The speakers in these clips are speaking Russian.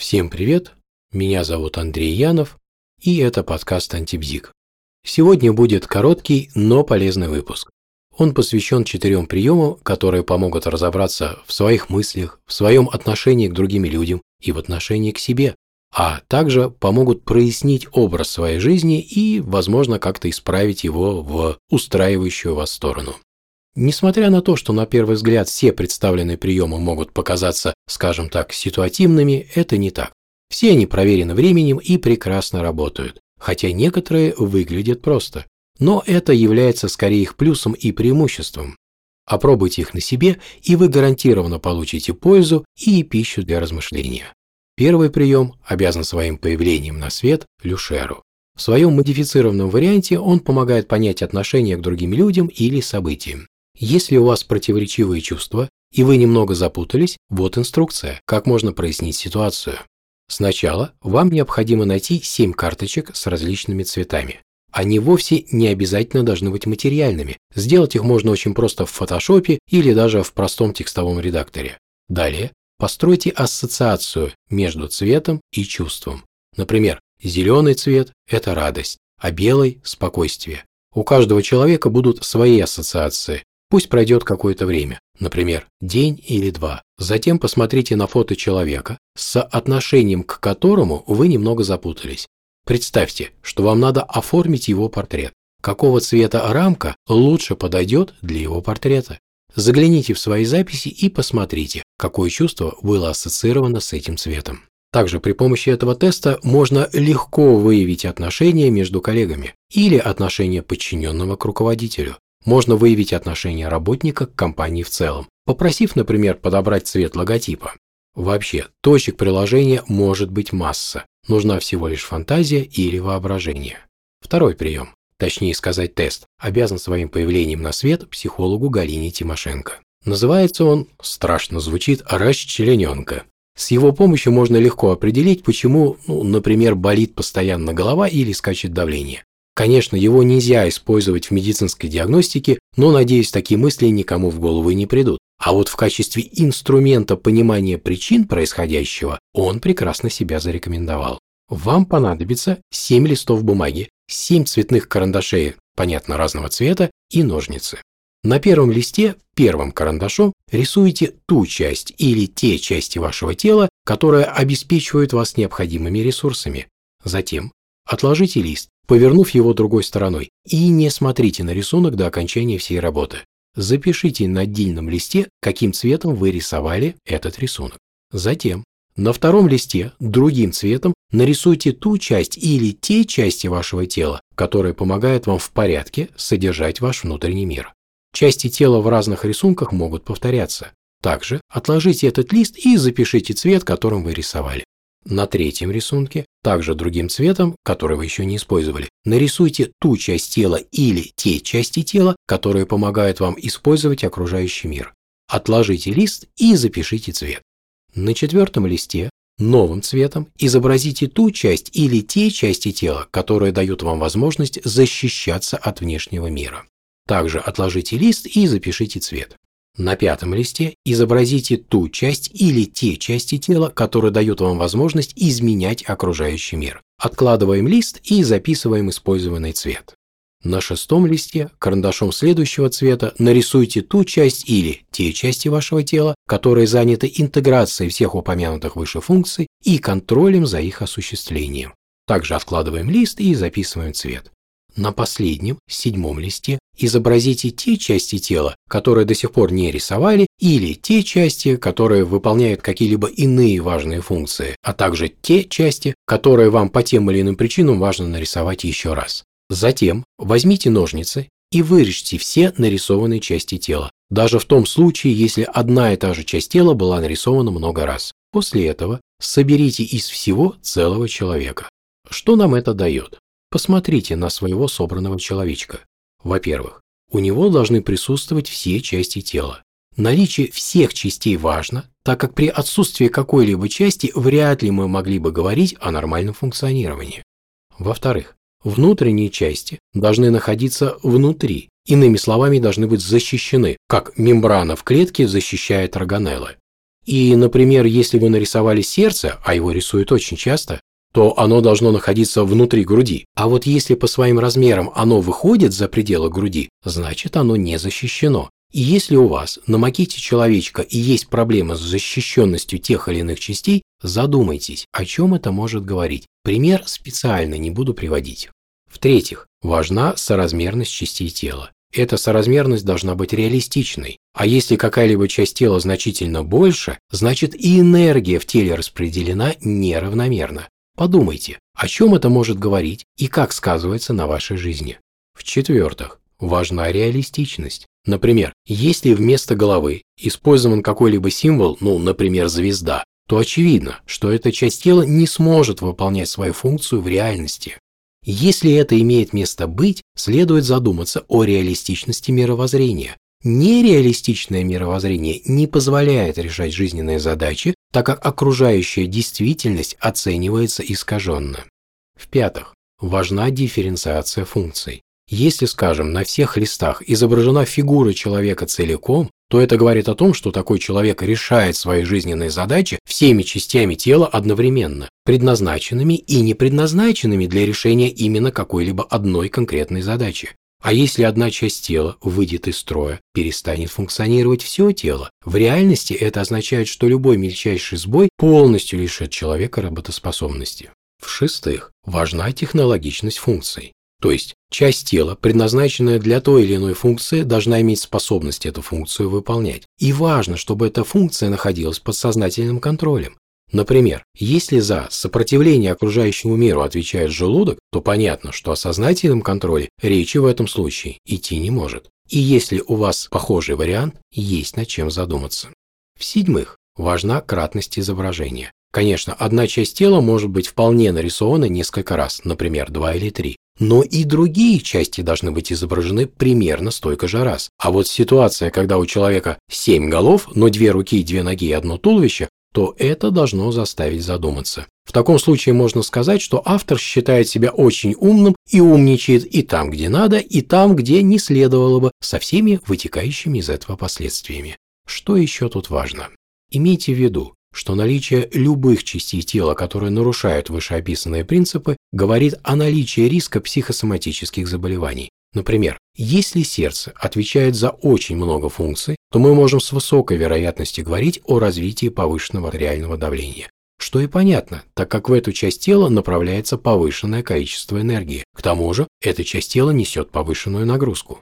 Всем привет, меня зовут Андрей Янов, и это подкаст «Антибзик». Сегодня будет короткий, но полезный выпуск. Он посвящен четырем приемам, которые помогут разобраться в своих мыслях, в своем отношении к другим людям и в отношении к себе, а также помогут прояснить образ своей жизни и, возможно, как-то исправить его в устраивающую вас сторону. Несмотря на то, что на первый взгляд все представленные приемы могут показаться, скажем так, ситуативными, это не так. Все они проверены временем и прекрасно работают, хотя некоторые выглядят просто. Но это является скорее их плюсом и преимуществом. Опробуйте их на себе, и вы гарантированно получите пользу и пищу для размышления. Первый прием обязан своим появлением на свет Люшеру. В своем модифицированном варианте он помогает понять отношение к другим людям или событиям. Если у вас противоречивые чувства и вы немного запутались, вот инструкция, как можно прояснить ситуацию. Сначала вам необходимо найти 7 карточек с различными цветами. Они вовсе не обязательно должны быть материальными. Сделать их можно очень просто в фотошопе или даже в простом текстовом редакторе. Далее постройте ассоциацию между цветом и чувством. Например, зеленый цвет – это радость, а белый – спокойствие. У каждого человека будут свои ассоциации, Пусть пройдет какое-то время, например, день или два. Затем посмотрите на фото человека, с отношением к которому вы немного запутались. Представьте, что вам надо оформить его портрет. Какого цвета рамка лучше подойдет для его портрета? Загляните в свои записи и посмотрите, какое чувство было ассоциировано с этим цветом. Также при помощи этого теста можно легко выявить отношения между коллегами или отношения подчиненного к руководителю. Можно выявить отношение работника к компании в целом, попросив, например, подобрать цвет логотипа. Вообще, точек приложения может быть масса. Нужна всего лишь фантазия или воображение. Второй прием, точнее сказать тест, обязан своим появлением на свет психологу Галине Тимошенко. Называется он, страшно звучит, расчлененка. С его помощью можно легко определить, почему, ну, например, болит постоянно голова или скачет давление. Конечно, его нельзя использовать в медицинской диагностике, но, надеюсь, такие мысли никому в голову не придут. А вот в качестве инструмента понимания причин происходящего он прекрасно себя зарекомендовал. Вам понадобится 7 листов бумаги, 7 цветных карандашей, понятно, разного цвета, и ножницы. На первом листе первым карандашом рисуйте ту часть или те части вашего тела, которые обеспечивают вас необходимыми ресурсами. Затем отложите лист повернув его другой стороной, и не смотрите на рисунок до окончания всей работы. Запишите на отдельном листе, каким цветом вы рисовали этот рисунок. Затем на втором листе другим цветом нарисуйте ту часть или те части вашего тела, которые помогают вам в порядке содержать ваш внутренний мир. Части тела в разных рисунках могут повторяться. Также отложите этот лист и запишите цвет, которым вы рисовали. На третьем рисунке, также другим цветом, который вы еще не использовали, нарисуйте ту часть тела или те части тела, которые помогают вам использовать окружающий мир. Отложите лист и запишите цвет. На четвертом листе новым цветом изобразите ту часть или те части тела, которые дают вам возможность защищаться от внешнего мира. Также отложите лист и запишите цвет. На пятом листе изобразите ту часть или те части тела, которые дают вам возможность изменять окружающий мир. Откладываем лист и записываем использованный цвет. На шестом листе карандашом следующего цвета нарисуйте ту часть или те части вашего тела, которые заняты интеграцией всех упомянутых выше функций и контролем за их осуществлением. Также откладываем лист и записываем цвет. На последнем, седьмом листе изобразите те части тела, которые до сих пор не рисовали, или те части, которые выполняют какие-либо иные важные функции, а также те части, которые вам по тем или иным причинам важно нарисовать еще раз. Затем возьмите ножницы и вырежьте все нарисованные части тела, даже в том случае, если одна и та же часть тела была нарисована много раз. После этого соберите из всего целого человека. Что нам это дает? Посмотрите на своего собранного человечка. Во-первых, у него должны присутствовать все части тела. Наличие всех частей важно, так как при отсутствии какой-либо части вряд ли мы могли бы говорить о нормальном функционировании. Во-вторых, внутренние части должны находиться внутри, иными словами, должны быть защищены, как мембрана в клетке защищает органеллы. И, например, если вы нарисовали сердце, а его рисуют очень часто, то оно должно находиться внутри груди. А вот если по своим размерам оно выходит за пределы груди, значит оно не защищено. И если у вас на макете человечка и есть проблема с защищенностью тех или иных частей, задумайтесь, о чем это может говорить. Пример специально не буду приводить. В-третьих, важна соразмерность частей тела. Эта соразмерность должна быть реалистичной. А если какая-либо часть тела значительно больше, значит и энергия в теле распределена неравномерно. Подумайте, о чем это может говорить и как сказывается на вашей жизни. В-четвертых, важна реалистичность. Например, если вместо головы использован какой-либо символ, ну, например, звезда, то очевидно, что эта часть тела не сможет выполнять свою функцию в реальности. Если это имеет место быть, следует задуматься о реалистичности мировоззрения. Нереалистичное мировоззрение не позволяет решать жизненные задачи, так как окружающая действительность оценивается искаженно. В-пятых, важна дифференциация функций. Если, скажем, на всех листах изображена фигура человека целиком, то это говорит о том, что такой человек решает свои жизненные задачи всеми частями тела одновременно, предназначенными и не предназначенными для решения именно какой-либо одной конкретной задачи. А если одна часть тела выйдет из строя, перестанет функционировать все тело, в реальности это означает, что любой мельчайший сбой полностью лишит человека работоспособности. В-шестых, важна технологичность функций. То есть часть тела, предназначенная для той или иной функции, должна иметь способность эту функцию выполнять. И важно, чтобы эта функция находилась под сознательным контролем. Например, если за сопротивление окружающему миру отвечает желудок, то понятно, что о сознательном контроле речи в этом случае идти не может. И если у вас похожий вариант, есть над чем задуматься. В-седьмых, важна кратность изображения. Конечно, одна часть тела может быть вполне нарисована несколько раз, например, два или три. Но и другие части должны быть изображены примерно столько же раз. А вот ситуация, когда у человека семь голов, но две руки, две ноги и одно туловище, то это должно заставить задуматься. В таком случае можно сказать, что автор считает себя очень умным и умничает и там, где надо, и там, где не следовало бы, со всеми вытекающими из этого последствиями. Что еще тут важно? Имейте в виду, что наличие любых частей тела, которые нарушают вышеописанные принципы, говорит о наличии риска психосоматических заболеваний. Например, если сердце отвечает за очень много функций, то мы можем с высокой вероятностью говорить о развитии повышенного артериального давления. Что и понятно, так как в эту часть тела направляется повышенное количество энергии. К тому же, эта часть тела несет повышенную нагрузку.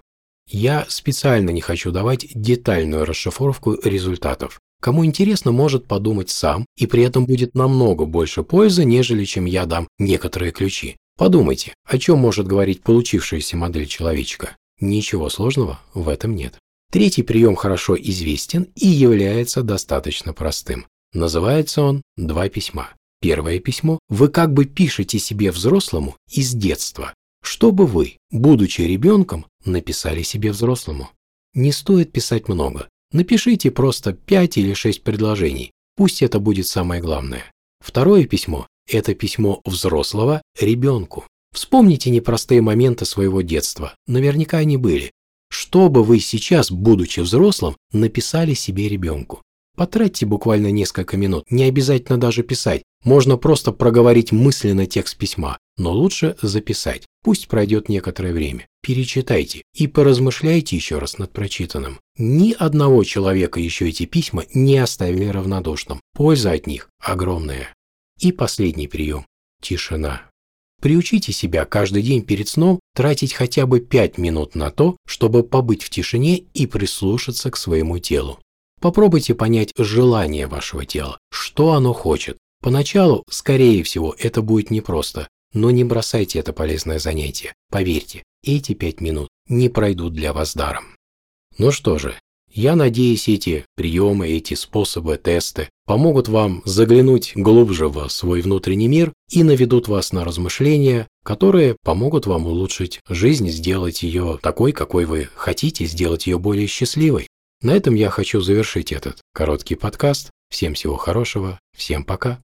Я специально не хочу давать детальную расшифровку результатов. Кому интересно, может подумать сам, и при этом будет намного больше пользы, нежели чем я дам некоторые ключи. Подумайте, о чем может говорить получившаяся модель человечка. Ничего сложного в этом нет. Третий прием хорошо известен и является достаточно простым. Называется он «два письма». Первое письмо вы как бы пишете себе взрослому из детства, чтобы вы, будучи ребенком, написали себе взрослому. Не стоит писать много, Напишите просто 5 или 6 предложений, пусть это будет самое главное. Второе письмо – это письмо взрослого ребенку. Вспомните непростые моменты своего детства, наверняка они были. Что бы вы сейчас, будучи взрослым, написали себе ребенку? Потратьте буквально несколько минут, не обязательно даже писать, можно просто проговорить мысленно текст письма, но лучше записать. Пусть пройдет некоторое время. Перечитайте и поразмышляйте еще раз над прочитанным. Ни одного человека еще эти письма не оставили равнодушным. Польза от них огромная. И последний прием – тишина. Приучите себя каждый день перед сном тратить хотя бы 5 минут на то, чтобы побыть в тишине и прислушаться к своему телу. Попробуйте понять желание вашего тела, что оно хочет. Поначалу, скорее всего, это будет непросто, но не бросайте это полезное занятие. Поверьте, эти пять минут не пройдут для вас даром. Ну что же, я надеюсь, эти приемы, эти способы, тесты помогут вам заглянуть глубже в свой внутренний мир и наведут вас на размышления, которые помогут вам улучшить жизнь, сделать ее такой, какой вы хотите, сделать ее более счастливой. На этом я хочу завершить этот короткий подкаст. Всем всего хорошего, всем пока.